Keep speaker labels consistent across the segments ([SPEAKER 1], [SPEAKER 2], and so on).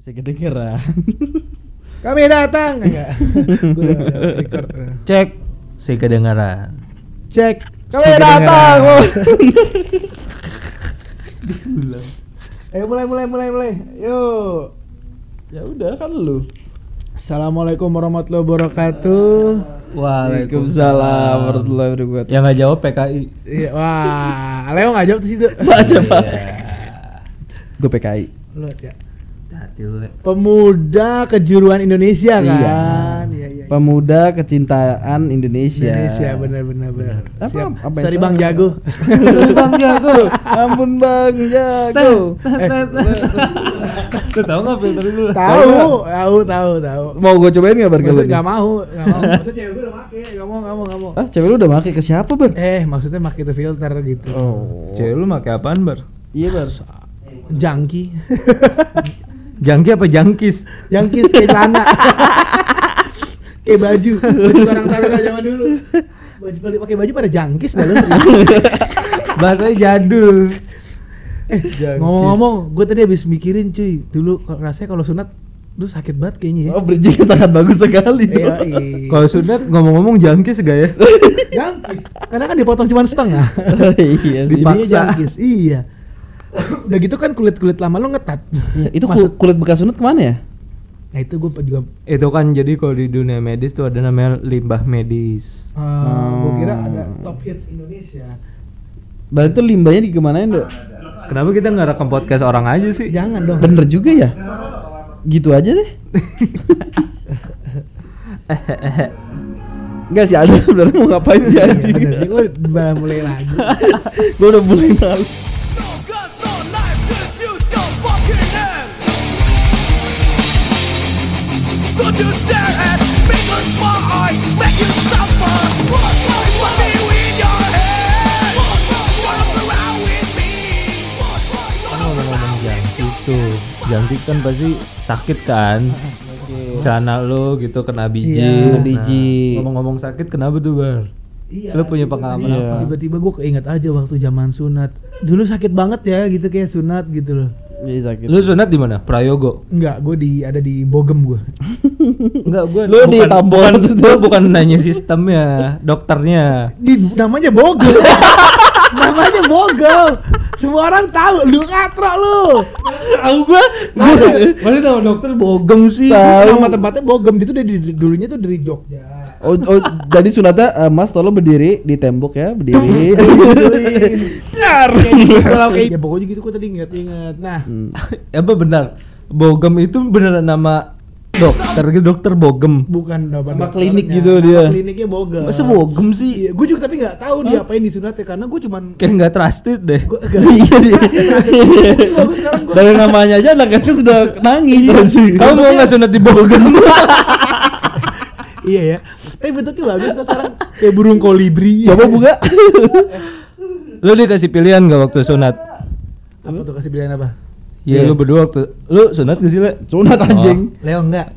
[SPEAKER 1] Masih kedengeran.
[SPEAKER 2] Kami datang enggak?
[SPEAKER 3] Cek si kedengaran.
[SPEAKER 2] Cek. Kami
[SPEAKER 3] Si
[SPEAKER 2] datang.
[SPEAKER 3] Diulang.
[SPEAKER 2] Ayo mulai mulai mulai mulai. Yuk.
[SPEAKER 1] ya udah kan lu.
[SPEAKER 2] Assalamualaikum warahmatullahi wabarakatuh.
[SPEAKER 1] Waalaikumsalam warahmatullahi wabarakatuh.
[SPEAKER 3] Yang nggak jawab PKI.
[SPEAKER 2] Iya, wah, Leo nggak jawab tuh situ.
[SPEAKER 1] Baca, Pak.
[SPEAKER 3] Iya.
[SPEAKER 1] Gue PKI.
[SPEAKER 2] Lihat ya.
[SPEAKER 3] Lu, Le.
[SPEAKER 2] Pemuda kejuruan Indonesia
[SPEAKER 1] Iya.
[SPEAKER 2] kan? Iya, iya.
[SPEAKER 1] Pemuda kecintaan Indonesia.
[SPEAKER 2] Indonesia benar benar benar.
[SPEAKER 1] Apa-
[SPEAKER 2] Siap.
[SPEAKER 1] apa
[SPEAKER 2] Sorry
[SPEAKER 1] salah?
[SPEAKER 2] Bang Jago.
[SPEAKER 3] Bang Jago.
[SPEAKER 1] Ampun Bang Jago.
[SPEAKER 3] Lu tahu nggak filter dulu?
[SPEAKER 2] tahu, tahu, tahu, tahu.
[SPEAKER 1] Mau gue cobain gak Bar kalau
[SPEAKER 2] Maksud
[SPEAKER 1] ini?
[SPEAKER 2] gak mau, gak mau. Maksudnya cewek gue udah make, gak mau, gak mau, gak mau.
[SPEAKER 1] Ah, cewek lu udah pakai ke siapa, Bar?
[SPEAKER 2] Eh, maksudnya make itu filter gitu.
[SPEAKER 1] Oh.
[SPEAKER 3] Cewek lu pakai apaan, Bar?
[SPEAKER 1] Iya, Bar.
[SPEAKER 2] Jangki.
[SPEAKER 3] Jangki apa jangkis?
[SPEAKER 2] Jangkis kayak celana. kayak baju. Baju orang Taruna zaman dulu. Baju pakai baju pada jangkis dah lu.
[SPEAKER 3] Bahasanya jadul.
[SPEAKER 2] Ngomong-ngomong, gue tadi habis mikirin cuy. Dulu kalau- rasanya kalau sunat lu sakit banget kayaknya ya.
[SPEAKER 1] Oh, bridging sangat bagus sekali.
[SPEAKER 2] Iya, iya.
[SPEAKER 3] Kalau sunat ngomong-ngomong jangkis gak ya?
[SPEAKER 2] jangkis. Karena kan dipotong cuma setengah.
[SPEAKER 1] iya.
[SPEAKER 3] Dipaksa.
[SPEAKER 2] Jangkis. Iya. Udah gitu kan kulit-kulit lama lu ngetat.
[SPEAKER 1] Iya, itu
[SPEAKER 2] Maksud-
[SPEAKER 1] kul- kulit bekas sunat ke mana ya?
[SPEAKER 2] Nah itu gue juga
[SPEAKER 3] Itu kan jadi kalau di dunia medis tuh ada namanya limbah medis.
[SPEAKER 2] gue kira
[SPEAKER 1] Hmm.
[SPEAKER 2] ada top hits Indonesia.
[SPEAKER 1] Berarti itu limbahnya dikemanain, Dok?
[SPEAKER 3] Kenapa kita nggak rekam podcast orang aja sih?
[SPEAKER 2] Jangan dong.
[SPEAKER 1] Bener juga ya? Gitu aja deh. Enggak sih, ada sebenarnya mau ngapain sih anjing.
[SPEAKER 2] Bener, gue udah mulai lagi.
[SPEAKER 1] Gue udah mulai tahu.
[SPEAKER 4] Don't you stare at me cause my eye make you suffer. Put me in your head. Walk around with me.
[SPEAKER 3] Kan ngomong-ngomong tuh, kan pasti sakit kan? Celana lu gitu kena biji.
[SPEAKER 2] Iya,
[SPEAKER 3] Nah,
[SPEAKER 1] biji.
[SPEAKER 3] Ngomong-ngomong sakit kenapa tuh bar?
[SPEAKER 2] Iya.
[SPEAKER 3] Lu punya pengalaman
[SPEAKER 1] Iya.
[SPEAKER 3] apa?
[SPEAKER 2] Tiba-tiba gue keinget aja waktu zaman sunat. Dulu sakit banget ya gitu kayak sunat gitu loh.
[SPEAKER 1] Iya sakit.
[SPEAKER 3] Lu sunat di mana? Prayogo.
[SPEAKER 2] Enggak, gue di ada di Bogem gue.
[SPEAKER 3] Enggak, gua
[SPEAKER 1] Lu di Tambora
[SPEAKER 3] bukan,
[SPEAKER 1] tuh.
[SPEAKER 3] gua bukan nanya sistemnya, dokternya.
[SPEAKER 2] Di namanya Bogem. namanya Bogem. Semua orang tahu lu katro lu.
[SPEAKER 1] Tahu gua.
[SPEAKER 3] Mana tahu dokter bogem sih?
[SPEAKER 1] Tahu.
[SPEAKER 2] Nama tempatnya Bogem itu dari dulunya tuh dari Jogja.
[SPEAKER 1] Oh, oh jadi sunatnya eh, Mas tolong berdiri di tembok ya, berdiri.
[SPEAKER 2] Benar. Gitu kalau kayak ya pokoknya gitu gue tadi inget-inget. Nah,
[SPEAKER 1] Hmm.
[SPEAKER 3] Apa benar? Bogem itu beneran nama dokter gitu, dokter bogem.
[SPEAKER 2] bukan nama
[SPEAKER 1] Nama klinik gitu
[SPEAKER 2] Nama
[SPEAKER 1] dia.
[SPEAKER 2] Kliniknya Bogem.
[SPEAKER 3] Masa bogem sih?
[SPEAKER 2] Iya, gue juga tapi nggak tahu dia apain di sunatnya karena gue cuman
[SPEAKER 3] Kayak nggak trusted deh.
[SPEAKER 2] Gua-
[SPEAKER 1] Iya dia.
[SPEAKER 2] Bagus sekarang gua-
[SPEAKER 1] Dari namanya aja anak kecil sudah nangis.
[SPEAKER 3] Kamu mau nggak sunat di bogem?
[SPEAKER 2] iya ya. Tapi bentuknya bagus kok sekarang kayak burung kolibri.
[SPEAKER 1] Coba buka.
[SPEAKER 3] lu dikasih pilihan nggak waktu sunat?
[SPEAKER 2] Apa tuh kasih pilihan apa?
[SPEAKER 3] Iya, lu berdua waktu lu sunat gak sih, Le?
[SPEAKER 1] Sunat anjing.
[SPEAKER 2] Leo enggak.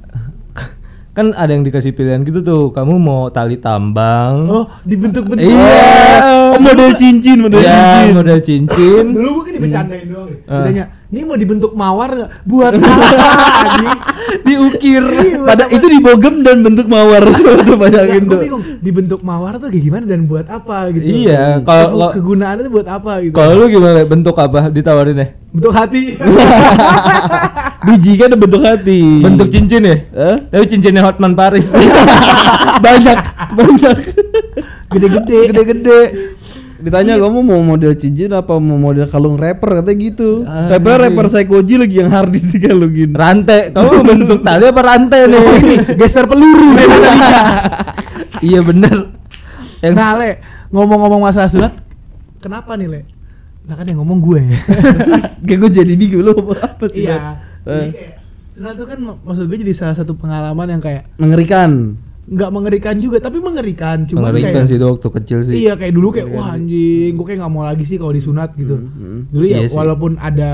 [SPEAKER 3] Kan ada yang dikasih pilihan gitu tuh, kamu mau tali tambang.
[SPEAKER 2] Oh, dibentuk-bentuk.
[SPEAKER 3] Iya.
[SPEAKER 1] Oh, model cincin, model
[SPEAKER 3] ya,
[SPEAKER 1] cincin.
[SPEAKER 3] model cincin.
[SPEAKER 2] Dulu gue kan dibecandain doang. nih.
[SPEAKER 3] Ah.
[SPEAKER 2] Ditanya, ini mau dibentuk mawar nggak? Buat apa? anjing?
[SPEAKER 3] Diukir.
[SPEAKER 1] Pada itu dibogem dan bentuk mawar. Udah
[SPEAKER 2] Nggak,
[SPEAKER 1] bayangin
[SPEAKER 2] gue
[SPEAKER 1] tuh.
[SPEAKER 2] Dibentuk mawar tuh kayak gimana dan buat apa gitu.
[SPEAKER 3] Iya, kalau-
[SPEAKER 2] kegunaannya tuh buat apa gitu.
[SPEAKER 3] Kalau lu gimana bentuk apa ditawarin ya?
[SPEAKER 2] bentuk hati.
[SPEAKER 1] Biji kan ada bentuk hati.
[SPEAKER 3] Bentuk cincin ya?
[SPEAKER 1] Hah?
[SPEAKER 3] Tapi cincinnya Hotman Paris.
[SPEAKER 1] banyak, banyak.
[SPEAKER 2] Gede-gede.
[SPEAKER 3] Gede-gede.
[SPEAKER 1] Ditanya kamu mau model cincin apa mau model kalung rapper katanya gitu.
[SPEAKER 3] Ah,
[SPEAKER 1] Rapper
[SPEAKER 3] iya.
[SPEAKER 1] rapper Psychoji lagi yang harddisk dikalungin.
[SPEAKER 3] Rantai. Kamu bentuk tali apa rantai nih?
[SPEAKER 2] Oh ini gesper peluru.
[SPEAKER 3] iya bener. Yang
[SPEAKER 2] nah, Le, ngomong-ngomong masalah sunat, kenapa nih, Le? Nah kan yang ngomong gue.
[SPEAKER 1] Kayak gue jadi bingung lu apa sih?
[SPEAKER 2] iya.
[SPEAKER 1] Eh,
[SPEAKER 2] sunat tuh kan mak- maksud gue jadi salah satu pengalaman yang kayak
[SPEAKER 1] mengerikan.
[SPEAKER 2] Nggak mengerikan juga, tapi mengerikan. Cuma
[SPEAKER 3] mengerikan
[SPEAKER 2] kayak,
[SPEAKER 3] sih itu waktu kecil sih.
[SPEAKER 2] Iya kayak dulu kayak wah anjing, gue kayak nggak mau lagi sih kalau disunat gitu.
[SPEAKER 1] Hmm,
[SPEAKER 2] Dulu ya
[SPEAKER 3] Iya sih.
[SPEAKER 2] walaupun ada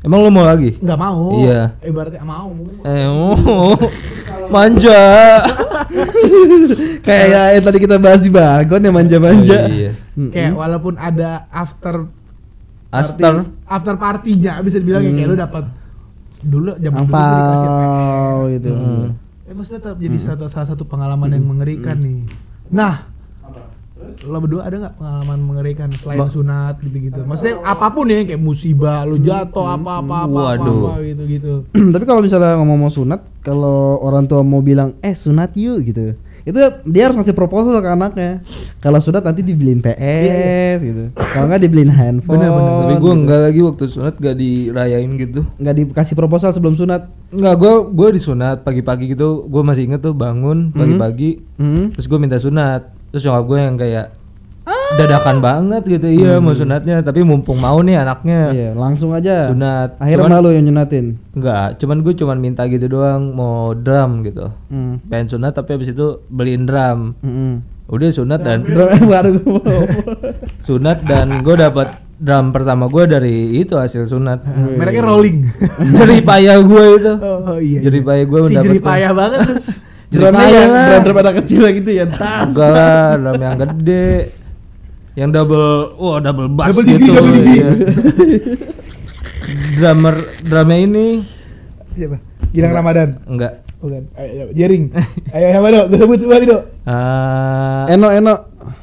[SPEAKER 3] Emang lu mau lagi?
[SPEAKER 2] nggak mau.
[SPEAKER 3] Iya.
[SPEAKER 2] Ibaratnya mau.
[SPEAKER 3] Eh, oh, manja.
[SPEAKER 1] Kayak yang tadi kita bahas di Bagon yang manja-manja.
[SPEAKER 3] Oh, iya.
[SPEAKER 2] Kayak walaupun ada after party- after partinya bisa dibilang ya kayak
[SPEAKER 1] Hmm.
[SPEAKER 2] lu dapat dulu zaman dulu gua dikasih
[SPEAKER 1] gitu.
[SPEAKER 3] Hmm.
[SPEAKER 2] Eh, maksudnya tetap jadi satu salah satu pengalaman yang mengerikan nih. Nah, lo berdua ada nggak pengalaman mengerikan selain
[SPEAKER 3] Ba-
[SPEAKER 2] sunat gitu-gitu? Maksudnya apa pun ya kayak musibah, lo jatuh apa-apa apa
[SPEAKER 3] Waduh.
[SPEAKER 2] apa gitu-gitu.
[SPEAKER 1] Tapi kalau misalnya ngomong mau sunat, kalau orang tua mau bilang, eh sunat yuk gitu, itu dia harus ngasih proposal ke anaknya. Kalau sunat nanti dibeliin PS gitu. Kalau nggak dibeliin handphone.
[SPEAKER 2] Bener, bener.
[SPEAKER 3] Tapi gue
[SPEAKER 1] gitu.
[SPEAKER 3] enggak lagi waktu sunat gak dirayain gitu.
[SPEAKER 1] nggak dikasih proposal sebelum sunat.
[SPEAKER 3] Enggak, gue gue disunat pagi-pagi gitu. Gue masih inget tuh bangun pagi-pagi.
[SPEAKER 1] Hmm.
[SPEAKER 3] Terus gue minta sunat. Terus nyokap gue yang kayak dadakan banget gitu. Iya mau sunatnya. Tapi mumpung mau nih anaknya
[SPEAKER 1] Iya, langsung aja.
[SPEAKER 3] sunat.
[SPEAKER 1] Akhirnya
[SPEAKER 3] Cuman-
[SPEAKER 1] malu yang nyunatin.
[SPEAKER 3] Enggak, cuman gue cuman minta gitu doang mau drum gitu.
[SPEAKER 1] Hmm.
[SPEAKER 3] Pengen sunat tapi habis itu beliin drum.
[SPEAKER 1] Hmm.
[SPEAKER 3] Udah sunat dan
[SPEAKER 1] Drum baru
[SPEAKER 3] sunat dan gue dapat drum pertama gue dari itu hasil sunat.
[SPEAKER 2] Mereknya rolling.
[SPEAKER 3] Jerih payah gue itu.
[SPEAKER 2] oh iya.
[SPEAKER 3] Jerih payah gue
[SPEAKER 2] si jerih payah banget
[SPEAKER 3] payah
[SPEAKER 1] yang
[SPEAKER 3] lah.
[SPEAKER 1] drum drum anak kecil gitu ya. Tas.
[SPEAKER 3] Enggak lah, drum yang gede. Yang double, wah double bass
[SPEAKER 2] Double
[SPEAKER 3] gitu.
[SPEAKER 2] double
[SPEAKER 3] iya. Drummer, drumnya ini
[SPEAKER 2] Siapa? Gilang Ramadan.
[SPEAKER 3] enggak.
[SPEAKER 2] Bukan. Ayo, Jering. Ayo, siapa dok? Gue sebut semua nih dok.
[SPEAKER 3] Ah,
[SPEAKER 1] Eno Eno.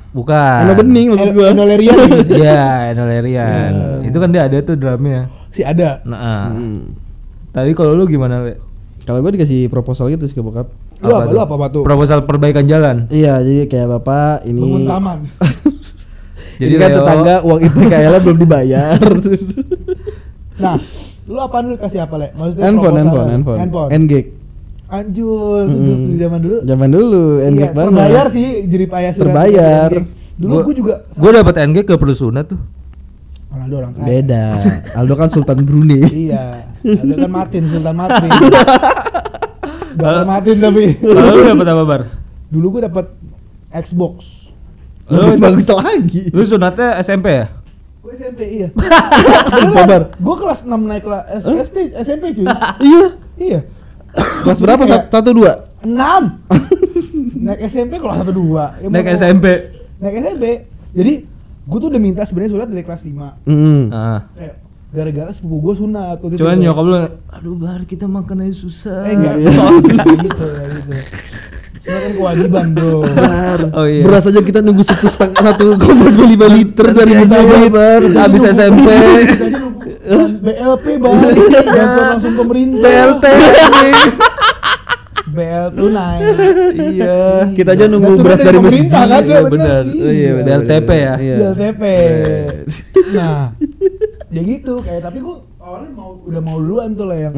[SPEAKER 3] bukan.
[SPEAKER 1] Eno bening maksud gua.
[SPEAKER 2] Eno Lerian.
[SPEAKER 3] Iya, Enolerian. Itu kan dia ada tuh drumnya.
[SPEAKER 2] Si ada.
[SPEAKER 3] Nah,
[SPEAKER 1] Hmm.
[SPEAKER 3] tadi kalau lu gimana, Le?
[SPEAKER 1] Kalau gue dikasih proposal gitu sih ke bokap.
[SPEAKER 2] Lu apa?
[SPEAKER 3] tuh?
[SPEAKER 2] Lu apa batu?
[SPEAKER 3] Proposal perbaikan jalan.
[SPEAKER 1] Iya, jadi kayak bapak ini.
[SPEAKER 2] Bangun taman.
[SPEAKER 1] Jadi
[SPEAKER 3] Jadi
[SPEAKER 1] kan
[SPEAKER 3] Leo-
[SPEAKER 1] tetangga uang IPKL belum dibayar.
[SPEAKER 2] Nah, lu apa dulu kasih apa le? Maksudnya
[SPEAKER 1] handphone,
[SPEAKER 2] proposal.
[SPEAKER 1] handphone, handphone,
[SPEAKER 2] Handphone.
[SPEAKER 1] Ngek.
[SPEAKER 2] Anjur, di zaman dulu.
[SPEAKER 1] Zaman dulu,
[SPEAKER 2] Iya,
[SPEAKER 1] Ngek banget.
[SPEAKER 2] terbayar sih jerih payah surat.
[SPEAKER 1] Terbayar.
[SPEAKER 2] Ngek. Dulu
[SPEAKER 3] Gua-
[SPEAKER 2] gua juga
[SPEAKER 3] Gue dapat NG ke perlu sunat tuh.
[SPEAKER 2] Ronaldo orang kaya.
[SPEAKER 1] Beda. Aldo kan Sultan Brunei.
[SPEAKER 2] Iya. Ada kan Martin, Sultan Martin. Sultan Martin tapi.
[SPEAKER 3] Kalau lu dapat apa, Bar?
[SPEAKER 2] Dulu gua dapat Xbox.
[SPEAKER 1] Lebih bagus lagi.
[SPEAKER 3] Lu sunatnya SMP ya?
[SPEAKER 2] Gua SMP iya.
[SPEAKER 1] Sumpah, Bar.
[SPEAKER 2] Gua kelas 6 naik kelas SD, SMP cuy.
[SPEAKER 1] Iya.
[SPEAKER 2] Iya.
[SPEAKER 1] Kelas berapa? Satu dua.
[SPEAKER 2] 6. naik SMP kelas 1 2. Ya,
[SPEAKER 3] Naik SMP.
[SPEAKER 2] Naik SMP. Jadi gua tuh udah minta sebenarnya surat dari kelas 5.
[SPEAKER 1] Hmm.
[SPEAKER 3] Nah,
[SPEAKER 2] Kayak gara-gara sepupu gua sunat
[SPEAKER 3] cuman nyokap lu, aduh Bar kita makan aja susah.
[SPEAKER 2] Eh enggak, enggak gitu, enggak gitu. Kan kewajiban, Bro.
[SPEAKER 1] Bar.
[SPEAKER 3] Oh iya.
[SPEAKER 1] Beras aja kita nunggu satu setengah satu koma dua lima liter dari pesawat.
[SPEAKER 3] Bar. Abis SMP.
[SPEAKER 2] BLP bang, bantuan langsung pemerintah.
[SPEAKER 3] BLT.
[SPEAKER 2] BL tunai.
[SPEAKER 1] Iya. Kita aja nunggu beras dari masjid.
[SPEAKER 2] pemerintah kan,
[SPEAKER 3] Iya,
[SPEAKER 2] bener.
[SPEAKER 3] bener.
[SPEAKER 1] Oh, iya, bener,
[SPEAKER 3] BLTP ya?
[SPEAKER 1] Iya.
[SPEAKER 2] BLTP. Nah, ya gitu kayak tapi gua awalnya mau udah mau duluan tuh lah yang.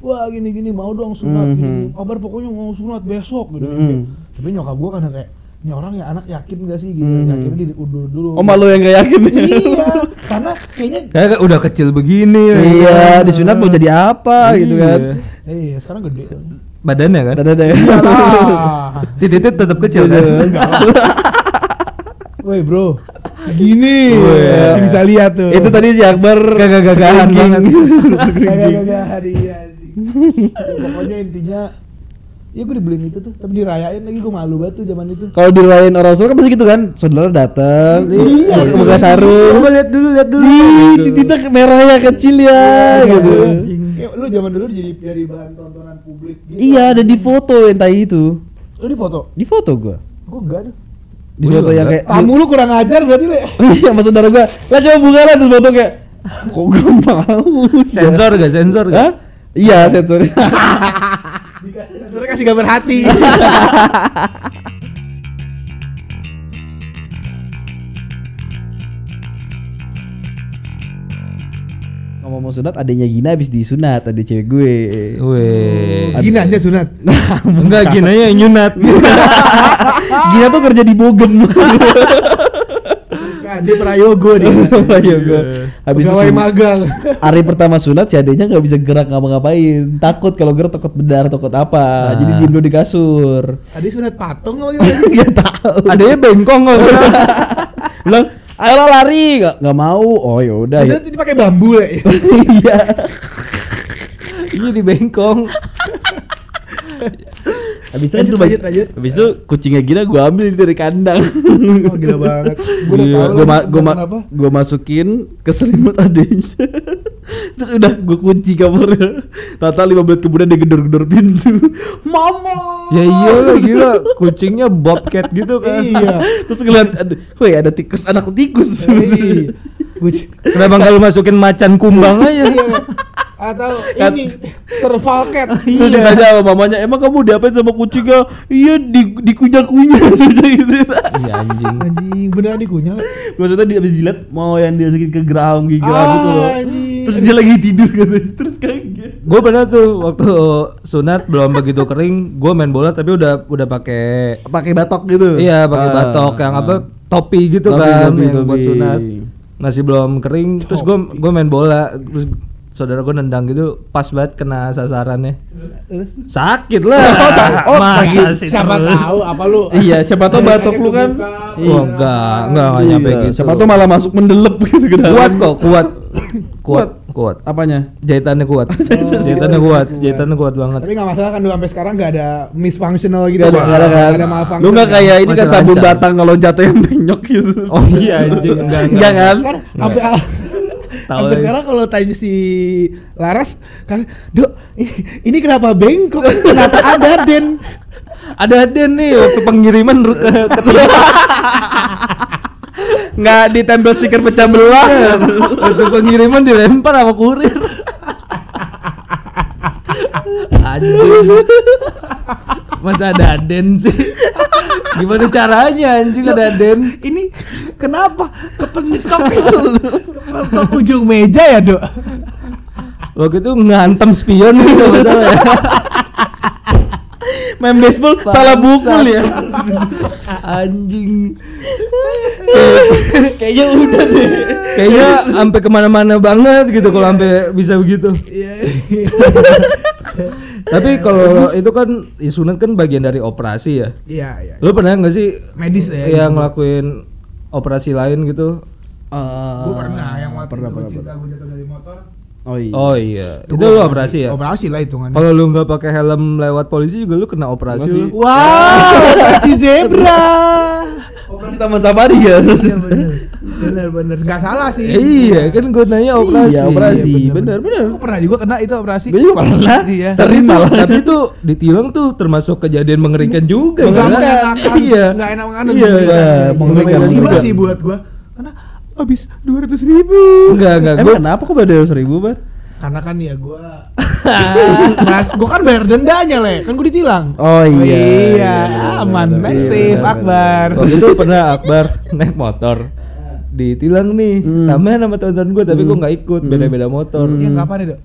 [SPEAKER 2] Wah gini gini mau dong sunat
[SPEAKER 1] Mhm.
[SPEAKER 2] gini, gini. kabar pokoknya mau sunat besok gitu.
[SPEAKER 1] Mhm.
[SPEAKER 2] Tapi nyokap gua kan kayak ini orang ya anak yakin gak sih gitu,
[SPEAKER 1] Mhm.
[SPEAKER 2] yakinnya diundur dulu.
[SPEAKER 1] Oh malu yang gak yakin.
[SPEAKER 2] iya, karena kayaknya
[SPEAKER 3] Kayak udah kecil begini.
[SPEAKER 1] Iya, disunat mau jadi apa gitu kan.
[SPEAKER 3] Iya.
[SPEAKER 2] iya sekarang gede.
[SPEAKER 3] Badannya kan?
[SPEAKER 1] Ada ada ya.
[SPEAKER 2] Ah.
[SPEAKER 3] Titik tetap kecil kan?
[SPEAKER 2] Woi bro, gini masih bisa lihat tuh.
[SPEAKER 1] Itu tadi si Akbar
[SPEAKER 3] Gagah-gagahan banget.
[SPEAKER 2] Gagah-gagah hadiah sih. Ya, pokoknya intinya Ya gue dibeliin itu tuh, tapi dirayain lagi gue malu banget tuh zaman itu.
[SPEAKER 1] Kalau dirayain orang Solo kan pasti gitu kan, saudara datang,
[SPEAKER 2] Iya.
[SPEAKER 1] buka sarung,
[SPEAKER 3] Coba lihat dulu, lihat dulu.
[SPEAKER 1] Ih, titiknya merahnya kecil ya, gitu.
[SPEAKER 2] Kayak lu zaman dulu jadi jadi bahan tontonan publik gitu.
[SPEAKER 1] Iya, ada di foto yang tadi itu,
[SPEAKER 2] Lu di foto?
[SPEAKER 1] di foto gua,
[SPEAKER 2] Gue enggak tuh.
[SPEAKER 1] di
[SPEAKER 3] Gua
[SPEAKER 1] foto yang kayak
[SPEAKER 2] Tamu lu kurang ajar berarti le.
[SPEAKER 1] Iya, sama saudara gua. Lah coba buka lah terus foto kayak kok gua mau.
[SPEAKER 3] Sensor gak? Sensor gak?
[SPEAKER 1] Hah? Iya, sensor.
[SPEAKER 2] Terus kasih gambar hati.
[SPEAKER 1] Ngomong mau sunat, adanya Gina habis disunat, ada cewek gue.
[SPEAKER 3] Weh.
[SPEAKER 1] Ad-
[SPEAKER 2] Gini aja sunat.
[SPEAKER 3] Enggak gini yang nyunat.
[SPEAKER 1] Gina tuh kerja di Bogen.
[SPEAKER 2] Kan dia prayogo dia.
[SPEAKER 1] Ayo gua. Habis itu
[SPEAKER 2] Pegawai magang.
[SPEAKER 1] hari pertama sunat si adenya nggak bisa gerak ngapa-ngapain takut kalau gerak takut bedar takut apa
[SPEAKER 3] Ah.
[SPEAKER 1] jadi diem dulu di kasur
[SPEAKER 2] Tadi sunat patung lagi.
[SPEAKER 1] nggak tahu
[SPEAKER 3] Adanya bengkong kok.
[SPEAKER 1] bilang ayo lari nggak nggak mau oh ya udah ya.
[SPEAKER 2] Ini pakai bambu le.
[SPEAKER 1] iya
[SPEAKER 3] Iya di bengkong.
[SPEAKER 1] Habis itu
[SPEAKER 2] Lanjut, lanjut, lanjut.
[SPEAKER 1] habis itu kucingnya gila gua ambil dari kandang
[SPEAKER 2] Oh gila banget. Gue
[SPEAKER 3] Iya,
[SPEAKER 2] tahu
[SPEAKER 1] gua, ma- gua, ma- gua masukin ke selimut adenya Terus udah gue kunci kamarnya. Tata 5 menit kemudian dia gedor-gedor pintu. Mama.
[SPEAKER 3] Ya iya gila, kucingnya bobcat gitu kan.
[SPEAKER 1] Iya. Terus ngeliat, woi ada tikus, anak tikus.
[SPEAKER 2] Iya.
[SPEAKER 3] Kenapa nggak lu masukin macan kumbang aja?
[SPEAKER 2] Atau
[SPEAKER 1] Kat-
[SPEAKER 2] ini survival cat.
[SPEAKER 1] Terus ditanya sama mamanya, emang kamu diapain sama kucingnya? Iya di dikunyah-kunyah saja gitu.
[SPEAKER 3] Iya anjing.
[SPEAKER 2] Anjing beneran dikunyah.
[SPEAKER 1] Maksudnya dia habis jilat mau yang dimasukin ke geraham gigi geraham
[SPEAKER 2] Ah,
[SPEAKER 1] gitu loh.
[SPEAKER 2] anjing.
[SPEAKER 1] Terus dia lagi tidur katanya. Terus kaget.
[SPEAKER 3] Gue pernah tuh waktu sunat belum begitu kering, gue main bola tapi udah udah pakai
[SPEAKER 1] Pakai batok gitu.
[SPEAKER 3] iya pakai
[SPEAKER 1] Ah,
[SPEAKER 3] batok yang
[SPEAKER 1] ah.
[SPEAKER 3] apa topi gitu
[SPEAKER 1] Topi,
[SPEAKER 3] kan
[SPEAKER 1] topi,
[SPEAKER 3] yang buat
[SPEAKER 1] topi.
[SPEAKER 3] sunat masih belum kering terus gue gue main bola terus saudara gue nendang gitu pas banget kena sasarannya sakit lah
[SPEAKER 2] oh,
[SPEAKER 3] masa
[SPEAKER 2] bagi-
[SPEAKER 3] sih
[SPEAKER 2] siapa
[SPEAKER 3] terus?
[SPEAKER 2] tahu apa lu?
[SPEAKER 1] Iya, siapa tahu batok lu kan.
[SPEAKER 3] Wah, enggak, enggak, enggak nyampe
[SPEAKER 1] Iya,
[SPEAKER 3] gitu.
[SPEAKER 1] Siapa tuh malah masuk mendelep gitu ke dalam.
[SPEAKER 3] kuat kok kuat kuat kuat
[SPEAKER 1] Apanya?
[SPEAKER 3] jahitannya kuat jahitannya kuat jahitannya kuat banget
[SPEAKER 2] Tapi nggak masalah kan lu sampai sekarang nggak ada misfunctional gitu.
[SPEAKER 1] Gak ada,
[SPEAKER 2] Pak.
[SPEAKER 1] gak ada kan?
[SPEAKER 2] Nggak ada malfunction.
[SPEAKER 1] Lu gak kayak ini kan sabun
[SPEAKER 3] lancar.
[SPEAKER 1] batang kalau jatuhnya menyok gitu.
[SPEAKER 3] oh iya anjing enggak
[SPEAKER 1] kan?
[SPEAKER 2] sampai
[SPEAKER 3] Nggak. Tahu
[SPEAKER 2] sampai sekarang kalau tanya si Laras kan, "Dok, ini kenapa bengkok? Kenapa ada den?"
[SPEAKER 3] ada Den nih waktu pengiriman ke ketiga
[SPEAKER 1] Nggak ditempel stiker pecah belah.
[SPEAKER 3] waktu pengiriman dilempar sama kurir. Anjing. Masa ada Den sih? Gimana caranya anjing ada Den
[SPEAKER 2] Ini kenapa? Kepentok kepentok ujung meja ya, Dok?
[SPEAKER 3] waktu itu ngantem spion gitu masalah ya
[SPEAKER 1] Main baseball salah bukul ya.
[SPEAKER 3] anjing
[SPEAKER 1] Kayaknya udah deh.
[SPEAKER 3] kayaknya sampai ke mana-mana banget gitu kalau sampai bisa begitu tapi kalau itu kan ya sunat kan bagian dari operasi ya
[SPEAKER 2] Iya, iya.
[SPEAKER 3] lu pernah nggak sih
[SPEAKER 2] Medis ya.
[SPEAKER 3] yang ngelakuin operasi lain gitu
[SPEAKER 2] Gue pernah yang waktu
[SPEAKER 1] pernah,
[SPEAKER 2] itu
[SPEAKER 1] pernah,
[SPEAKER 2] cinta
[SPEAKER 1] pernah.
[SPEAKER 2] gue jatuh dari motor.
[SPEAKER 1] Oh iya.
[SPEAKER 3] oh iya itu,
[SPEAKER 2] gua
[SPEAKER 3] lu operasi ya
[SPEAKER 2] Operasi lah hitungannya.
[SPEAKER 3] kalau lu nggak pakai helm lewat polisi juga lu kena operasi
[SPEAKER 1] Masih.
[SPEAKER 3] lu
[SPEAKER 2] Wow, operasi zebra.
[SPEAKER 1] Operasi Taman Safari ya.
[SPEAKER 2] Iya bener, bener bener. Gak salah sih.
[SPEAKER 3] iya kan gue nanya operasi
[SPEAKER 1] Iya, operasi.
[SPEAKER 2] Iya,
[SPEAKER 1] bener, bener.
[SPEAKER 2] Gue pernah juga kena itu operasi.
[SPEAKER 1] Gue juga pernah.
[SPEAKER 2] Iya.
[SPEAKER 3] tapi tuh, tapi tuh ditilang tuh termasuk kejadian mengerikan juga
[SPEAKER 2] Enggak
[SPEAKER 3] kan?
[SPEAKER 2] mengenakan.
[SPEAKER 3] iya
[SPEAKER 2] Enggak enak mengenakan.
[SPEAKER 3] Iya,
[SPEAKER 2] mengerikan.
[SPEAKER 3] iya, mengerikan
[SPEAKER 2] Musibah sih buat gua. Karena habis 200 ribu.
[SPEAKER 3] enggak enggak
[SPEAKER 1] Emang
[SPEAKER 3] gue
[SPEAKER 1] kenapa kok beda seribu bar?
[SPEAKER 2] Karena kan ya gua Nah, gua kan bayar dendanya, Le. Kan gua ditilang.
[SPEAKER 1] Oh iya.
[SPEAKER 2] iya,
[SPEAKER 1] iya,
[SPEAKER 2] aman.
[SPEAKER 1] bener,
[SPEAKER 2] Nice
[SPEAKER 1] iya,
[SPEAKER 2] safe,
[SPEAKER 1] bener,
[SPEAKER 2] Akbar.
[SPEAKER 3] waktu itu pernah Akbar naik motor ditilang nih
[SPEAKER 1] Hmm.
[SPEAKER 3] tambahan sama teman-teman gue tapi gue nggak ikut
[SPEAKER 1] Hmm.
[SPEAKER 3] beda-beda motor
[SPEAKER 1] Hmm.
[SPEAKER 2] Yang kapan Dok?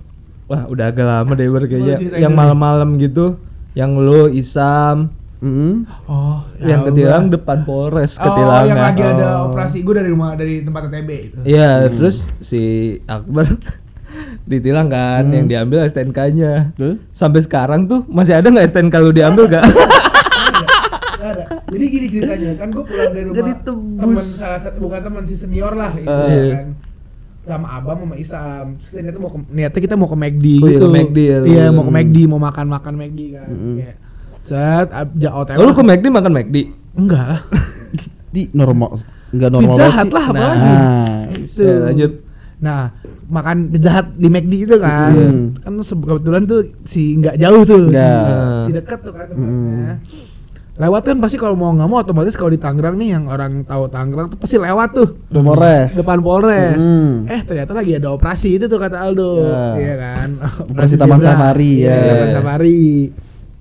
[SPEAKER 3] wah udah agak lama deh kayaknya
[SPEAKER 2] Oh,
[SPEAKER 3] yang malam-malam gitu yang lu Isam
[SPEAKER 1] Mm.
[SPEAKER 2] Oh,
[SPEAKER 3] yang
[SPEAKER 2] Allah.
[SPEAKER 3] ketilang depan Polres
[SPEAKER 2] Oh,
[SPEAKER 3] ketilangan
[SPEAKER 2] yang lagi ada
[SPEAKER 1] Oh.
[SPEAKER 2] operasi gua dari rumah dari tempat TB itu.
[SPEAKER 3] Iya, terus si Akbar ditilang kan,
[SPEAKER 1] Hmm.
[SPEAKER 3] yang diambil STNK-nya.
[SPEAKER 1] Terus?
[SPEAKER 3] Sampai sekarang tuh masih ada nggak STNK lu diambil gak?
[SPEAKER 2] Ada. Jadi gini ceritanya, kan gue pulang dari rumah
[SPEAKER 1] Jadi tebus.
[SPEAKER 2] temen salah satu bukan teman si senior lah itu ya
[SPEAKER 3] iya.
[SPEAKER 2] kan. Sama Abang sama Isam. Terus kita niatnya mau ke, niatnya kita mau ke McD
[SPEAKER 3] Oh, iya,
[SPEAKER 2] gitu.
[SPEAKER 3] ke McD ya,
[SPEAKER 2] Iya, mau ke McD, mau makan-makan McD kan.
[SPEAKER 1] Mm-mm.
[SPEAKER 2] Kayak, Set, ja OTW.
[SPEAKER 3] Lu ke McD makan McD?
[SPEAKER 2] Enggak lah.
[SPEAKER 1] Di normal enggak normal
[SPEAKER 2] Pizza Hut lah, apa
[SPEAKER 1] nah,
[SPEAKER 2] lagi?
[SPEAKER 1] itu.
[SPEAKER 3] Ya, lanjut.
[SPEAKER 2] Nah, makan Pizza Hut di McD itu kan.
[SPEAKER 1] Iya.
[SPEAKER 2] Kan kebetulan tuh si nggak jauh tuh.
[SPEAKER 1] Nggak.
[SPEAKER 2] Si, si dekat tuh kan tempatnya.
[SPEAKER 1] Mm.
[SPEAKER 2] Lewat kan pasti kalau mau nggak mau otomatis kalau di Tangerang nih yang orang tahu Tangerang tuh pasti lewat tuh.
[SPEAKER 1] Polres.
[SPEAKER 2] depan Polres.
[SPEAKER 1] Hmm.
[SPEAKER 2] Eh ternyata lagi ada operasi itu tuh kata Aldo.
[SPEAKER 1] Ya.
[SPEAKER 2] Iya kan.
[SPEAKER 1] Operasi Taman. Safari,
[SPEAKER 2] Iya,
[SPEAKER 1] ya.
[SPEAKER 2] Taman Safari.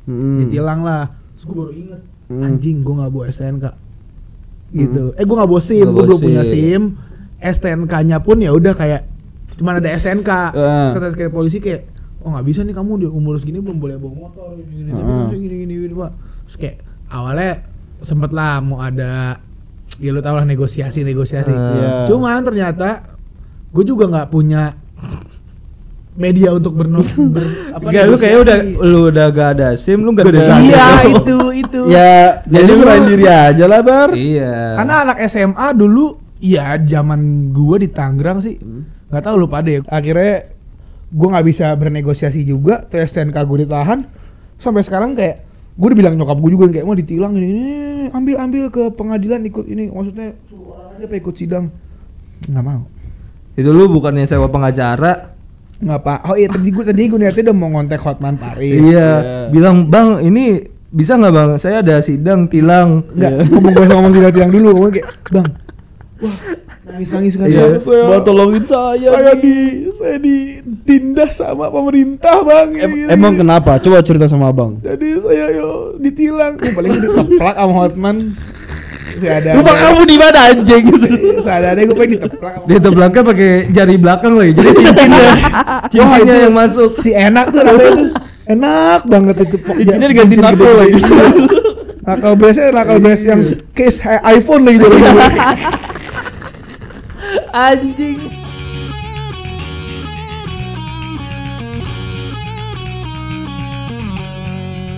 [SPEAKER 1] Mm.
[SPEAKER 2] Ditilang lah. Terus gue baru inget.
[SPEAKER 1] Hmm.
[SPEAKER 2] Anjing gue nggak bawa STNK. Gitu. Eh gue nggak bawa SIM, gue belum punya
[SPEAKER 3] SIM.
[SPEAKER 2] STNK-nya pun ya udah kayak cuman ada STNK.
[SPEAKER 1] Ah.
[SPEAKER 2] Terus kata polisi kayak oh nggak bisa nih kamu di umur segini belum boleh bawa motor gini gini tapi bisa gini gini gini pak terus kayak awalnya sempet lah mau ada ya lu tau lah negosiasi negosiasi.
[SPEAKER 1] Iya.
[SPEAKER 2] cuman ternyata gue juga nggak punya media untuk berno ber, apa
[SPEAKER 3] Enggak, lu kayak udah lu udah gak ada SIM, lu gak ada
[SPEAKER 2] iya itu itu.
[SPEAKER 1] Ya, jadi
[SPEAKER 3] lu-
[SPEAKER 1] serahin diri aja lah, Bar.
[SPEAKER 3] Iya.
[SPEAKER 2] karena anak SMA dulu ya zaman gue di Tangerang sih nggak tahu lupa deh akhirnya gue nggak bisa bernegosiasi juga tuh STNK gue ditahan. Sampai sekarang kayak gue udah bilang nyokap gue juga kayak mau ditilang ini, ini, ini, ambil ambil ke pengadilan ikut ini. Maksudnya apa ikut sidang? Nggak mau.
[SPEAKER 3] Itu lu bukannya sewa pengacara,
[SPEAKER 2] Ngapa? Oh iya tadi gue tadi gue niatnya udah mau ngontek Hotman Paris.
[SPEAKER 3] Iya, bilang bang ini bisa nggak bang? Saya ada sidang tilang.
[SPEAKER 2] Enggak, ngomong gue ngomong tidak tiang dulu, ngomong kayak, "Bang, wah, nangis-nangis kan
[SPEAKER 3] Iya.
[SPEAKER 2] Bang, saya,
[SPEAKER 1] Bang, tolongin saya
[SPEAKER 2] saya
[SPEAKER 1] nih."
[SPEAKER 2] di saya ditindas sama pemerintah, Bang."
[SPEAKER 1] Em-
[SPEAKER 2] Gini,
[SPEAKER 1] emang
[SPEAKER 2] gini.
[SPEAKER 1] kenapa? Coba cerita sama abang.
[SPEAKER 2] Jadi saya yo ditilang, paling diteplak sama Hotman. Saya ada
[SPEAKER 1] Rumah kamu di mana anjing?
[SPEAKER 2] Saya ada gue pengen diteplak.
[SPEAKER 3] Dia belakang pakai jari belakang lagi, jadi cincinnya, cincinnya yang masuk.
[SPEAKER 2] si enak tuh rasanya tuh enak banget itu pok
[SPEAKER 1] Cincinnya diganti knuckle lagi.
[SPEAKER 2] nakal brace nakal brace yang case hi- iPhone lagi dari
[SPEAKER 3] Anjing.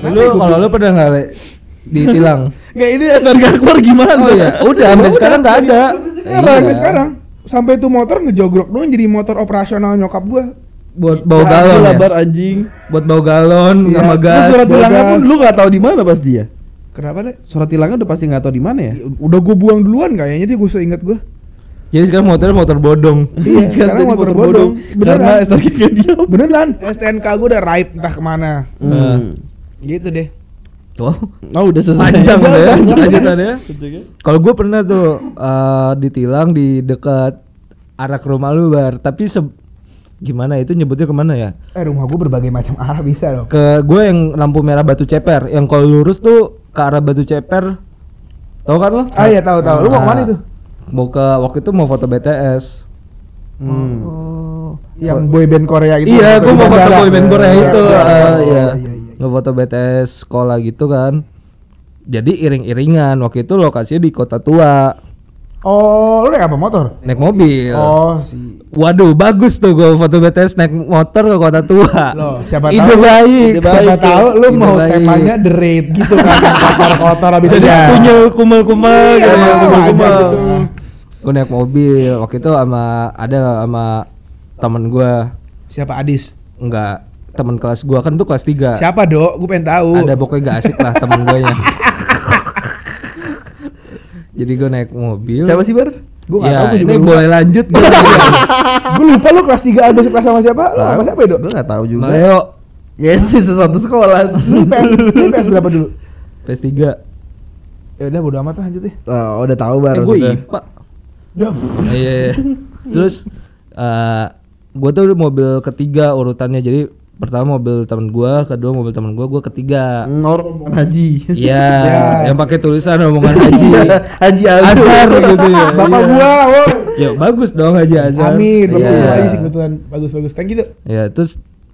[SPEAKER 3] Lu kalau lu pernah nggak ditilang?
[SPEAKER 1] Nggak ini STNK keluar gimana?
[SPEAKER 3] Oh iya, udah sampai sekarang nggak ada.
[SPEAKER 2] sekarang
[SPEAKER 3] Iya.
[SPEAKER 2] sampai sekarang sampai itu motor ngejogrok doang jadi motor operasional nyokap gua
[SPEAKER 3] Buat bau galon ya?
[SPEAKER 1] Labar anjing.
[SPEAKER 3] Buat bau galon
[SPEAKER 2] Iya,
[SPEAKER 3] sama gas.
[SPEAKER 1] Surat tilangnya pun lu nggak tahu di mana pas dia.
[SPEAKER 2] kenapa deh
[SPEAKER 1] Surat tilangnya udah pasti nggak tahu di mana ya.
[SPEAKER 2] udah gua buang duluan kayaknya dia gua seingat gua
[SPEAKER 3] Jadi sekarang motornya motor bodong.
[SPEAKER 2] iya sekarang
[SPEAKER 1] jadi
[SPEAKER 2] motor bodong
[SPEAKER 1] Karena
[SPEAKER 2] beneran
[SPEAKER 1] STNK nggak diam.
[SPEAKER 2] beneran STNK gua udah raib entah ke mana
[SPEAKER 1] Hmm.
[SPEAKER 2] gitu deh
[SPEAKER 3] Oh,
[SPEAKER 1] Oh udah selesai.
[SPEAKER 3] panjang
[SPEAKER 1] Udah,
[SPEAKER 3] deh
[SPEAKER 1] panjang.
[SPEAKER 3] lanjutannya. Kalau gue pernah tuh eh, ditilang di dekat arah ke rumah lu bar, tapi se gimana itu nyebutnya ke mana ya?
[SPEAKER 2] eh rumah gua berbagai macam arah bisa loh
[SPEAKER 3] Ke gue yang lampu merah batu ceper, yang kalau lurus tuh ke arah batu ceper, tau kan lo?
[SPEAKER 2] ah iya tahu tahu lu mau ke mana
[SPEAKER 3] Nah,
[SPEAKER 2] itu
[SPEAKER 3] Mau ke waktu itu mau foto BTS.
[SPEAKER 1] Hmm.
[SPEAKER 2] Oh, yang boyband Korea itu.
[SPEAKER 3] iya, gue mau foto boyband Korea
[SPEAKER 2] Iya,
[SPEAKER 3] itu,
[SPEAKER 2] iya, iya,
[SPEAKER 3] iya.
[SPEAKER 2] iya, iya.
[SPEAKER 3] Ngefoto BTS sekolah gitu kan. Jadi iring-iringan waktu itu lokasinya di kota tua,
[SPEAKER 2] Oh, lu naik apa motor?
[SPEAKER 3] naik mobil.
[SPEAKER 2] Oh, si
[SPEAKER 3] Waduh, bagus tuh gue foto BTS naik motor ke kota tua.
[SPEAKER 2] Loh, siapa
[SPEAKER 3] Ide
[SPEAKER 2] tahu-
[SPEAKER 3] baik.
[SPEAKER 1] ide baik
[SPEAKER 2] siapa tahu lu
[SPEAKER 3] Ide
[SPEAKER 2] mau
[SPEAKER 3] baik.
[SPEAKER 2] temanya the raid gitu kan kotor-kotor habis
[SPEAKER 3] Jadi
[SPEAKER 2] udah.
[SPEAKER 3] kunyel kumel-kumel
[SPEAKER 2] Iya,
[SPEAKER 3] gitu, kumel-kumel. Gue naik mobil waktu itu sama ada sama temen gue
[SPEAKER 2] Siapa Adis?
[SPEAKER 3] enggak temen kelas gue kan tuh kelas 3
[SPEAKER 2] Siapa, Dok? Gue pengen tahu.
[SPEAKER 3] ada pokoknya gak asik lah temen gue nya jadi gue naik mobil
[SPEAKER 1] Siapa sih bar?
[SPEAKER 2] Gue nggak
[SPEAKER 3] ya,
[SPEAKER 2] tahu, gue juga
[SPEAKER 3] ini
[SPEAKER 2] lupa.
[SPEAKER 3] boleh lanjut gue
[SPEAKER 2] Gue lupa lu kelas 3 ada kelas sama siapa? Lu sama siapa ya, Dok?
[SPEAKER 1] Gue nggak tahu juga.
[SPEAKER 3] Maleo
[SPEAKER 1] Ya sih sesuatu sekolah.
[SPEAKER 2] Lu PS, lu PS berapa dulu?
[SPEAKER 3] PS3
[SPEAKER 2] Ya udah bodo amat lah lanjut deh.
[SPEAKER 1] Oh, udah tahu bar.
[SPEAKER 3] eh, gue
[SPEAKER 1] sudah.
[SPEAKER 3] IPA
[SPEAKER 2] Udah.
[SPEAKER 3] Iya. iya. Terus eh gue tuh mobil ketiga urutannya jadi pertama mobil temen gua, kedua mobil temen gua, gua ketiga.
[SPEAKER 1] Orang haji.
[SPEAKER 3] Iya,
[SPEAKER 2] Ya.
[SPEAKER 3] yang pakai tulisan omongan haji.
[SPEAKER 1] haji
[SPEAKER 3] Azhar gitu ya.
[SPEAKER 2] Bapak
[SPEAKER 3] Iya.
[SPEAKER 2] gua, oh.
[SPEAKER 3] Ya bagus dong haji Azhar.
[SPEAKER 2] Amin, bapak
[SPEAKER 3] Iya.
[SPEAKER 2] gua aja sih kebetulan bagus-bagus. Thank you, Dok.
[SPEAKER 3] Ya, terus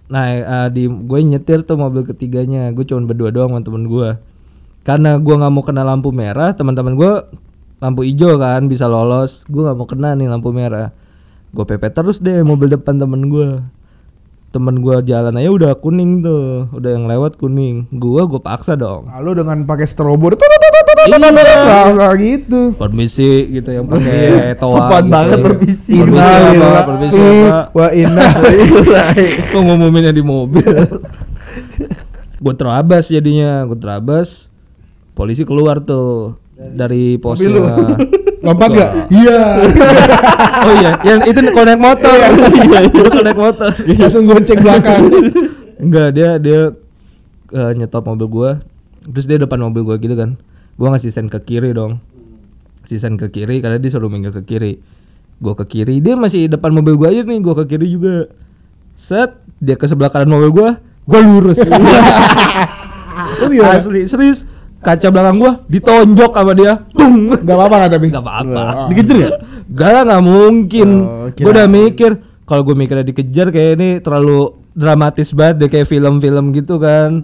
[SPEAKER 3] nah eh, di gue nyetir tuh mobil ketiganya, gue cuma berdua doang sama temen gua. Karena gua nggak mau kena lampu merah, teman-teman gua lampu hijau kan bisa lolos, gua nggak mau kena nih lampu merah. Gue pepet terus deh mobil depan temen gua. Temen gua jalan aja udah kuning tuh, udah yang lewat kuning. Gua gue paksa dong.
[SPEAKER 2] Lalu dengan pakai strobo,
[SPEAKER 3] Iya.
[SPEAKER 2] gitu.
[SPEAKER 3] Permisi gitu yang pakai toa.
[SPEAKER 1] Sopan
[SPEAKER 3] gitu.
[SPEAKER 1] banget, permisi.
[SPEAKER 3] Permisi apa?
[SPEAKER 2] Innalillahi
[SPEAKER 3] Permisi apa?
[SPEAKER 2] wa inna
[SPEAKER 3] Kok ngumuminnya di mobil? gue terabas jadinya, gue terabas. Polisi keluar tuh dari posnya.
[SPEAKER 2] lompat nggak? Iya.
[SPEAKER 3] oh iya, yang itu kalau naik motor. Iya, itu kalau naik motor.
[SPEAKER 2] Langsung gonceng belakang.
[SPEAKER 3] Enggak, dia dia eh, nyetop mobil gua. Terus dia depan mobil gua gitu kan. Gua ngasih sen ke kiri dong. Ngasih sen ke kiri karena dia suruh minggir ke kiri. Gua ke kiri, dia masih depan mobil gua aja nih, gua ke kiri juga. Set, dia ke sebelah kanan mobil gua, gua lurus.
[SPEAKER 2] gimana?
[SPEAKER 3] Asli, serius. Kaca belakang gua ditonjok sama dia. Tung.
[SPEAKER 2] Gak apa-apa kan tapi?
[SPEAKER 3] Gak apa-apa.
[SPEAKER 1] Dikejar ya?
[SPEAKER 3] Gak lah, gak mungkin.
[SPEAKER 1] Oh,
[SPEAKER 3] gue udah mikir kalau gue mikirnya dikejar kayak ini terlalu dramatis banget deh kayak film-film gitu kan.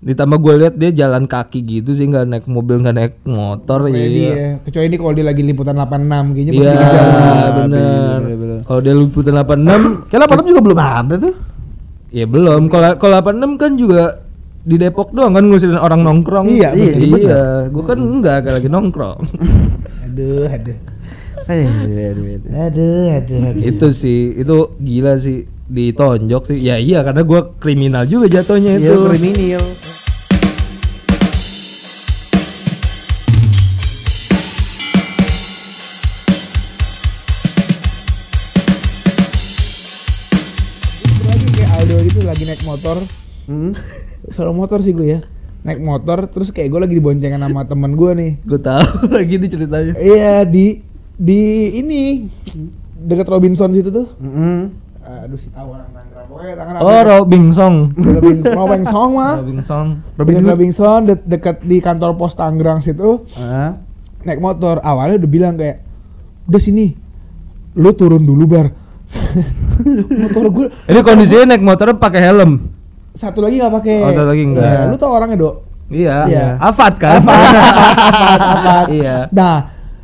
[SPEAKER 3] Ditambah gue lihat dia jalan kaki gitu sih nggak naik mobil nggak naik motor
[SPEAKER 2] Komedi
[SPEAKER 3] iya.
[SPEAKER 2] ya. Kecuali ini kalau dia lagi liputan 86 kayaknya
[SPEAKER 3] Iya
[SPEAKER 2] dia jalan.
[SPEAKER 3] benar.
[SPEAKER 1] bener-bener.
[SPEAKER 3] Kalau dia liputan 86
[SPEAKER 1] Kayak 86 juga belum ada tuh.
[SPEAKER 3] ya belum. Kalau kalau 86 kan juga di Depok doang kan ngusirin orang nongkrong.
[SPEAKER 2] Iya,
[SPEAKER 3] iya.
[SPEAKER 2] betul.
[SPEAKER 3] iya. Gue kan enggak kayak lagi nongkrong.
[SPEAKER 2] Aduh, aduh.
[SPEAKER 1] Aduh, aduh.
[SPEAKER 2] Aduh, aduh, aduh.
[SPEAKER 3] itu sih itu gila sih ditonjok sih ya iya karena gua kriminal juga jatuhnya itu
[SPEAKER 1] Iya, kriminal.
[SPEAKER 2] naik motor,
[SPEAKER 1] Hmm.
[SPEAKER 2] selalu motor sih gue ya. Naik motor terus kayak gue lagi diboncengan sama teman gue nih.
[SPEAKER 3] Gue tahu lagi nih ceritanya.
[SPEAKER 2] Iya di di ini dekat Robinson situ tuh.
[SPEAKER 1] Mm-mm.
[SPEAKER 2] Aduh sih tahu orang Tangerang. Pokoknya Tangerang.
[SPEAKER 3] Oh, Robing Song.
[SPEAKER 2] Robinson, Robinson mah. Robinson, Robinson de- dekat di kantor pos Tangerang situ
[SPEAKER 1] Ah.
[SPEAKER 2] naik motor. Awalnya udah bilang kayak udah sini lu turun dulu bar. motor gue
[SPEAKER 3] Ini kondisinya naik motornya pakai helm.
[SPEAKER 2] Satu lagi nggak pakai.
[SPEAKER 3] Oh, satu lagi nggak.
[SPEAKER 2] Iya, lu tau orangnya dok?
[SPEAKER 3] Iya.
[SPEAKER 2] Iya.
[SPEAKER 3] Afat kan?
[SPEAKER 2] Apa?
[SPEAKER 3] Iya.
[SPEAKER 2] Nah,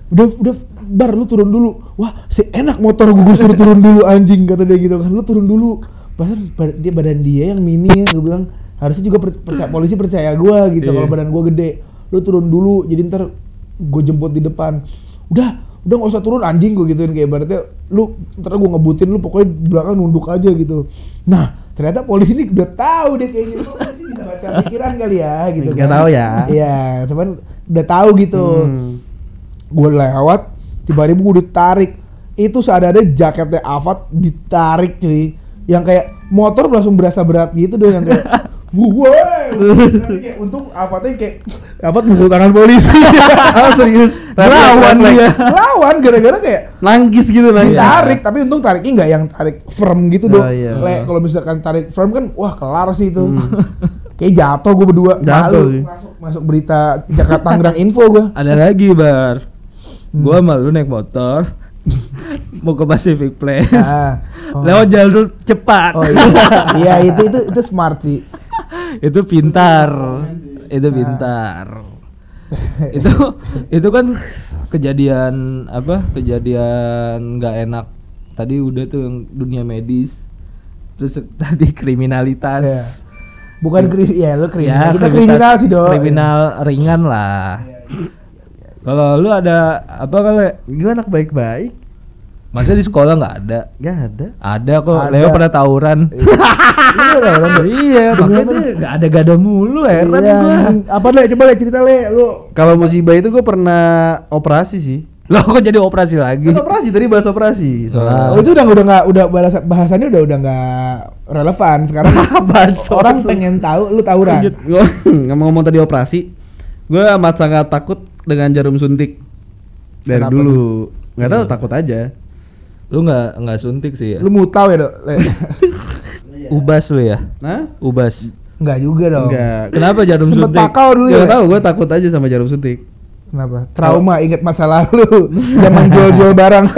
[SPEAKER 2] udah udah bar lu turun dulu. Wah, si enak motor gue suruh turun dulu anjing kata dia gitu kan. Lu turun dulu. Bahkan dia badan dia yang mini ya, gue bilang harusnya juga per- percaya polisi percaya gua gitu
[SPEAKER 3] Iya.
[SPEAKER 2] kalau badan gua gede. Lu turun dulu jadi ntar gue jemput di depan. Udah, udah nggak usah turun anjing gue gituin kayak ibaratnya lu ntar gue ngebutin lu pokoknya belakang nunduk aja gitu. Nah, ternyata polisi ini udah tahu deh kayaknya Oh, polisi bisa baca pikiran kali ya gitu
[SPEAKER 1] Nggak tahu ya.
[SPEAKER 2] Iya, cuman udah tahu gitu.
[SPEAKER 1] Hmm.
[SPEAKER 2] Gue lewat, tiba-tiba gue ditarik. Itu seadanya jaketnya Avat ditarik cuy. Yang kayak motor langsung berasa berat gitu dong yang kayak kayak untung Avatnya kayak Avat mukul tangan polisi.
[SPEAKER 1] Ah serius.
[SPEAKER 3] Lawan dia.
[SPEAKER 2] Lawan gara-gara kayak
[SPEAKER 1] Nangkis gitu nangkis.
[SPEAKER 2] ditarik tapi untung tariknya nggak yang tarik firm gitu dong.
[SPEAKER 1] iya.
[SPEAKER 2] Le, kalau misalkan tarik firm kan wah kelar sih itu.
[SPEAKER 1] Hmm.
[SPEAKER 2] Kayak jatuh gue berdua.
[SPEAKER 1] Jatuh
[SPEAKER 2] Malu.
[SPEAKER 1] sih.
[SPEAKER 2] Masuk masuk berita Jakarta Tangerang Info gue.
[SPEAKER 3] Ada lagi, Bar. Gua sama lu naik motor. mau ke Pacific Place.
[SPEAKER 2] Ah. Oh.
[SPEAKER 3] Lewat jalur cepat.
[SPEAKER 2] Oh iya. iya itu itu itu smart sih.
[SPEAKER 3] Itu pintar. Itu pintar. itu itu kan kejadian apa? Kejadian nggak enak. Tadi udah tuh yang dunia medis. Terus tadi kriminalitas.
[SPEAKER 2] Iya. Bukan kri ya lu kriminal.
[SPEAKER 3] Ya,
[SPEAKER 2] Kita kriminal sih, Dok.
[SPEAKER 3] Kriminal ringan lah. Kalau lu ada apa kali?
[SPEAKER 1] Gue anak baik-baik.
[SPEAKER 3] Masa di sekolah nggak ada?
[SPEAKER 1] Gak ada.
[SPEAKER 3] Ada kok.
[SPEAKER 2] Ada.
[SPEAKER 3] Leo pernah tawuran.
[SPEAKER 2] Iya, Dok.
[SPEAKER 3] iya,
[SPEAKER 2] Demi
[SPEAKER 3] makanya nggak ada gada mulu heran
[SPEAKER 2] Iya,
[SPEAKER 3] gua.
[SPEAKER 2] Apa le? Coba le cerita le lu.
[SPEAKER 1] Kalau musibah itu gue pernah operasi sih.
[SPEAKER 3] Loh kok jadi operasi lagi?
[SPEAKER 1] Kan operasi tadi bahas operasi.
[SPEAKER 3] Ah.
[SPEAKER 2] Oh, itu udah udah nggak udah bahasa, bahasannya udah udah nggak relevan sekarang. orang pengen tahu lu tawuran.
[SPEAKER 1] Gue ngomong-ngomong tadi operasi, gue amat sangat takut dengan jarum suntik dari
[SPEAKER 2] Kenapa
[SPEAKER 1] dulu. Nggak tahu
[SPEAKER 3] Hmm.
[SPEAKER 1] takut aja.
[SPEAKER 3] Lu nggak nggak suntik sih ya?
[SPEAKER 2] Lu mutau ya, Dok? Le.
[SPEAKER 3] Ubas lu ya?
[SPEAKER 1] Nah,
[SPEAKER 3] Ubas.
[SPEAKER 2] Enggak juga dong.
[SPEAKER 1] enggak.
[SPEAKER 3] Kenapa jarum
[SPEAKER 2] Sempet
[SPEAKER 3] suntik?
[SPEAKER 2] pakau dulu ya.
[SPEAKER 1] Gak tahu, gue takut aja sama jarum suntik.
[SPEAKER 2] Kenapa? Trauma inget masa lalu. Zaman jual-jual barang.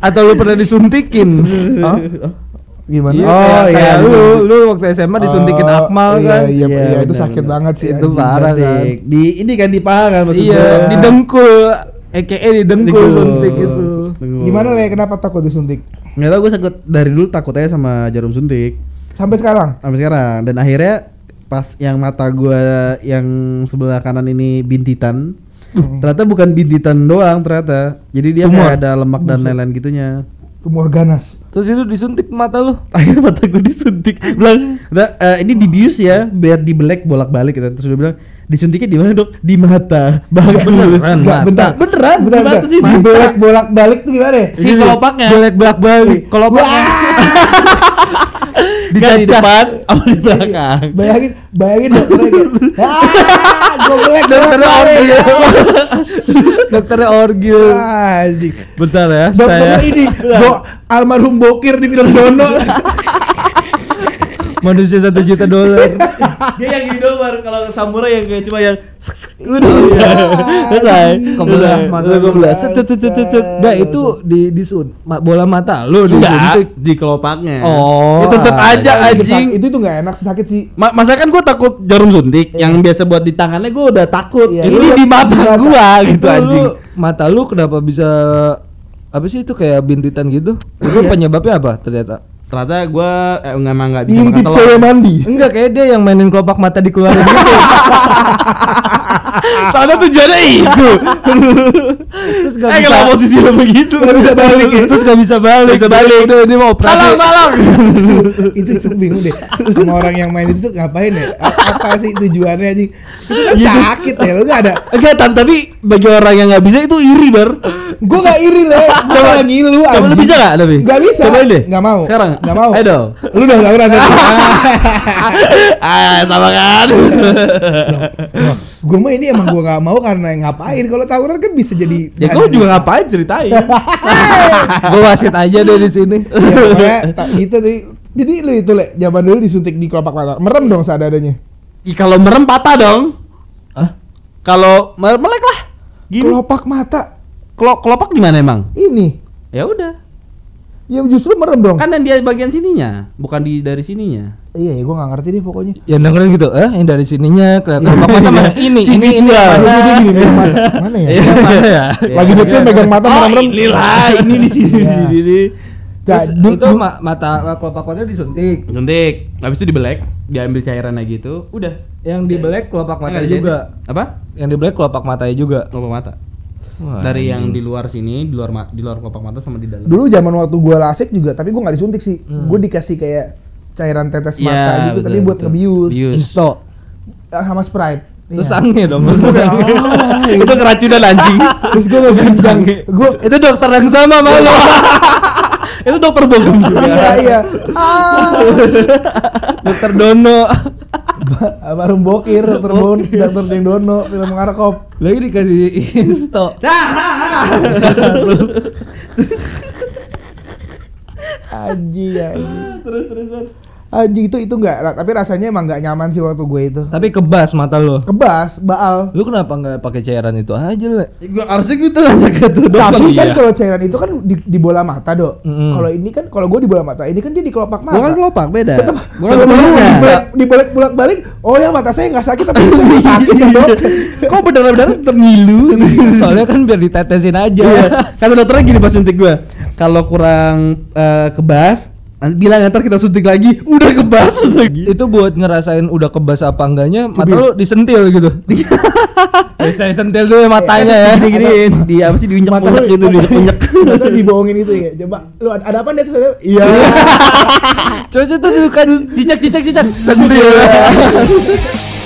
[SPEAKER 3] Atau lu pernah disuntikin?
[SPEAKER 2] Hah? Gimana?
[SPEAKER 3] Iya,
[SPEAKER 1] Oh,
[SPEAKER 3] kayak,
[SPEAKER 1] iya,
[SPEAKER 3] kayak lu, lu waktu SMA disuntikin
[SPEAKER 2] Oh,
[SPEAKER 3] Akmal
[SPEAKER 2] iya,
[SPEAKER 3] kan?
[SPEAKER 2] Iya, iya, itu
[SPEAKER 1] benar,
[SPEAKER 2] sakit
[SPEAKER 1] benar.
[SPEAKER 2] banget sih.
[SPEAKER 3] Itu parah. kan?
[SPEAKER 1] Di ini kan di paha kan maksud
[SPEAKER 3] Iya, di dengkul. EKE di dengkul suntik itu.
[SPEAKER 1] Dengkul.
[SPEAKER 2] Gimana le? Kenapa takut disuntik?
[SPEAKER 1] Nggak tahu gue takut dari dulu takut aja sama jarum suntik
[SPEAKER 2] Sampai sekarang?
[SPEAKER 1] sampai sekarang dan akhirnya pas yang mata gua yang sebelah kanan ini bintitan
[SPEAKER 2] Hmm.
[SPEAKER 1] ternyata bukan bintitan doang ternyata jadi dia
[SPEAKER 3] Tumor.
[SPEAKER 1] kayak ada lemak dan lain-lain gitunya
[SPEAKER 2] Tumor ganas.
[SPEAKER 3] Terus itu disuntik mata lu.
[SPEAKER 1] akhirnya mata gue disuntik bilang "Udah, eh, ini dibius ya biar dibelek bolak balik gitu terus dia bilang disuntiknya di mana dok di mata bagus
[SPEAKER 3] Beneran, mata.
[SPEAKER 2] bentar.
[SPEAKER 1] beneran
[SPEAKER 2] Bentar,
[SPEAKER 1] di mata sih
[SPEAKER 2] Di bolak bolak balik tuh gimana?
[SPEAKER 1] si kelopaknya
[SPEAKER 3] Jelek belak balik. Kelopaknya.
[SPEAKER 1] di depan sama di belakang
[SPEAKER 2] Bayangin, bayangin dokternya kayak, belek
[SPEAKER 3] Dokternya orgil. Dokternya orgil. Bentar ya,
[SPEAKER 2] Dokternya ini, Bo, almarhum Bokir di film Dono.
[SPEAKER 3] manusia satu juta dolar.
[SPEAKER 1] dia yang gini doang Bar. kalau samurai yang kayak cuma yang
[SPEAKER 2] Udah,
[SPEAKER 1] selesai
[SPEAKER 3] Kebelah
[SPEAKER 1] Udah.
[SPEAKER 3] mata.
[SPEAKER 1] Udah kebelah.
[SPEAKER 3] Nah itu di disun ma- bola mata lu disuntik.
[SPEAKER 1] Enggak, di kelopaknya.
[SPEAKER 3] Oh,
[SPEAKER 1] Ya, tetep aja anjing.
[SPEAKER 2] Itu tuh gak enak, sakit sih.
[SPEAKER 1] Ma masa kan gue takut jarum suntik
[SPEAKER 2] Iya.
[SPEAKER 1] yang biasa buat di tangannya gue udah takut.
[SPEAKER 2] Iya,
[SPEAKER 1] Ini
[SPEAKER 2] iya.
[SPEAKER 1] di mata
[SPEAKER 2] Di
[SPEAKER 1] gua gitu
[SPEAKER 3] Itu
[SPEAKER 1] anjing.
[SPEAKER 3] mata lu kenapa bisa apa sih itu kayak bintitan gitu? Itu
[SPEAKER 2] Iya.
[SPEAKER 3] penyebabnya apa ternyata?
[SPEAKER 1] Ternyata gue eh, emang nggak bisa makan
[SPEAKER 2] Ngintip cewek mandi.
[SPEAKER 3] Enggak kayak dia yang mainin kelopak mata dikeluarin gitu. Soalnya tujuannya itu. Terus gak
[SPEAKER 1] Eh
[SPEAKER 3] bisa.
[SPEAKER 1] kalau posisi lo begitu
[SPEAKER 2] Nggak bisa balik ya?
[SPEAKER 3] Terus gak bisa balik.
[SPEAKER 1] Bisa balik.
[SPEAKER 3] Udah ini mau operasi.
[SPEAKER 1] Tolong, tolong.
[SPEAKER 2] itu itu bingung deh sama orang yang main itu tuh ngapain ya apa sih tujuannya sih itu kan
[SPEAKER 1] Gitu.
[SPEAKER 2] sakit ya lu gak ada
[SPEAKER 1] Enggak, Tan, tapi bagi orang yang nggak bisa itu iri, Bar.
[SPEAKER 2] gue gak iri le gue gak ngilu anjing.
[SPEAKER 1] bisa nggak, tapi?
[SPEAKER 2] Gak bisa
[SPEAKER 1] Cobain deh.
[SPEAKER 2] Gak mau
[SPEAKER 1] Sekarang?
[SPEAKER 2] Gak mau
[SPEAKER 1] Ayo dong.
[SPEAKER 2] Lu udah gak pernah
[SPEAKER 1] ah, sama kan?
[SPEAKER 2] Gue mah ini emang gue gak mau karena ngapain Kalau tawuran kan bisa jadi
[SPEAKER 1] ya gue juga ngapain ceritain.
[SPEAKER 3] Gue wasit aja deh di sini.
[SPEAKER 2] ya, pokoknya tak gitu Jadi lu itu le Zaman dulu disuntik di kelopak mata Merem dong seadanya
[SPEAKER 1] Ih, kalau merem patah dong.
[SPEAKER 3] Hah?
[SPEAKER 1] Kalau melek lah. Gini.
[SPEAKER 2] Kelopak mata
[SPEAKER 1] Kelo- kelopak di mana emang?
[SPEAKER 2] Ini
[SPEAKER 1] Ya udah.
[SPEAKER 2] Ya justru merem dong
[SPEAKER 1] Kan yang dia bagian sininya, bukan di dari sininya.
[SPEAKER 2] Iya ya gue gak ngerti deh pokoknya
[SPEAKER 3] Yang dengerin gitu, eh yang dari sininya kelihatan apa mata mana? ini,
[SPEAKER 1] Si
[SPEAKER 3] ini, ini mana?
[SPEAKER 2] Jadi dia gini megang mata Mana ya
[SPEAKER 3] Iya, mana ya?
[SPEAKER 2] Lagi nyetir megang mata
[SPEAKER 1] Oh,
[SPEAKER 2] merem-merem
[SPEAKER 1] ini lah, ini di sini,
[SPEAKER 2] Iya.
[SPEAKER 1] di sini.
[SPEAKER 3] Terus
[SPEAKER 2] du-
[SPEAKER 3] itu ma- mata kelopak matanya disuntik.
[SPEAKER 1] Suntik, habis itu dibelek, diambil cairannya gitu, udah.
[SPEAKER 3] Yang dibelek kelopak matanya juga.
[SPEAKER 1] Apa?
[SPEAKER 3] Yang dibelek kelopak matanya juga.
[SPEAKER 1] Kelopak mata.
[SPEAKER 3] Wah,
[SPEAKER 1] Dari yang di luar sini, di luar di luar kelopak mata sama di dalam.
[SPEAKER 2] Dulu zaman waktu gue lasik juga, tapi gue nggak disuntik sih.
[SPEAKER 3] Hmm.
[SPEAKER 2] Gue dikasih kayak cairan tetes
[SPEAKER 1] Iya,
[SPEAKER 2] mata gitu, tapi
[SPEAKER 1] betul,
[SPEAKER 2] buat
[SPEAKER 1] betul.
[SPEAKER 2] ngebius
[SPEAKER 1] Bius.
[SPEAKER 3] Insto.
[SPEAKER 2] Ah, sama Sprite.
[SPEAKER 3] Terus
[SPEAKER 2] Iya.
[SPEAKER 3] sange dong.
[SPEAKER 2] Ah,
[SPEAKER 1] itu keracunan anjing.
[SPEAKER 2] Terus gue nggak genjang. Gue
[SPEAKER 3] itu dokter yang sama malu.
[SPEAKER 1] itu dokter bogem juga.
[SPEAKER 2] iya iya. Ah,
[SPEAKER 3] dokter Dono.
[SPEAKER 2] Ba- baru bokir, dokter Bon, dokter Deng Dono, film ngarkop.
[SPEAKER 3] Lagi dikasih insto.
[SPEAKER 2] Anjing, anjing.
[SPEAKER 1] terus terus terus.
[SPEAKER 2] Anjing itu itu nggak, tapi rasanya emang nggak nyaman sih waktu gue itu.
[SPEAKER 3] Tapi kebas mata lo.
[SPEAKER 2] Kebas, baal.
[SPEAKER 3] Lu kenapa nggak pakai cairan itu aja, Le?
[SPEAKER 1] Gua harusnya gitu ke tuh
[SPEAKER 2] Tapi kan
[SPEAKER 1] iya.
[SPEAKER 2] kalau cairan itu kan di, di bola mata, Dok.
[SPEAKER 3] Mm-mm.
[SPEAKER 2] Kalau ini kan kalau gue di bola mata, ini kan dia di kelopak mata.
[SPEAKER 1] Gua kan kelopak beda.
[SPEAKER 2] Tetep,
[SPEAKER 1] Gua kan kelopak.
[SPEAKER 2] dibalik, dibalik bolak balik, oh ya mata saya nggak sakit tapi saya sakit ya dok.
[SPEAKER 1] Kok benar-benar ternilu?
[SPEAKER 3] Soalnya kan biar ditetesin aja.
[SPEAKER 1] Iya. Kata dokternya gini pas suntik gua. Kalau kurang eh, kebas, bilang ntar kita suntik lagi. Udah kebas lagi.
[SPEAKER 3] itu buat ngerasain udah kebas apa enggaknya mata lu disentil gitu bisa disentil dulu ya matanya ya
[SPEAKER 1] Gini gini di apa sih unyak
[SPEAKER 2] lu-
[SPEAKER 1] gitu diunyak unyak.
[SPEAKER 2] Mata dibohongin itu ya. Coba lu ada, apa di atas? Iya.
[SPEAKER 3] coba tuh kan cicak cicak cicak sentil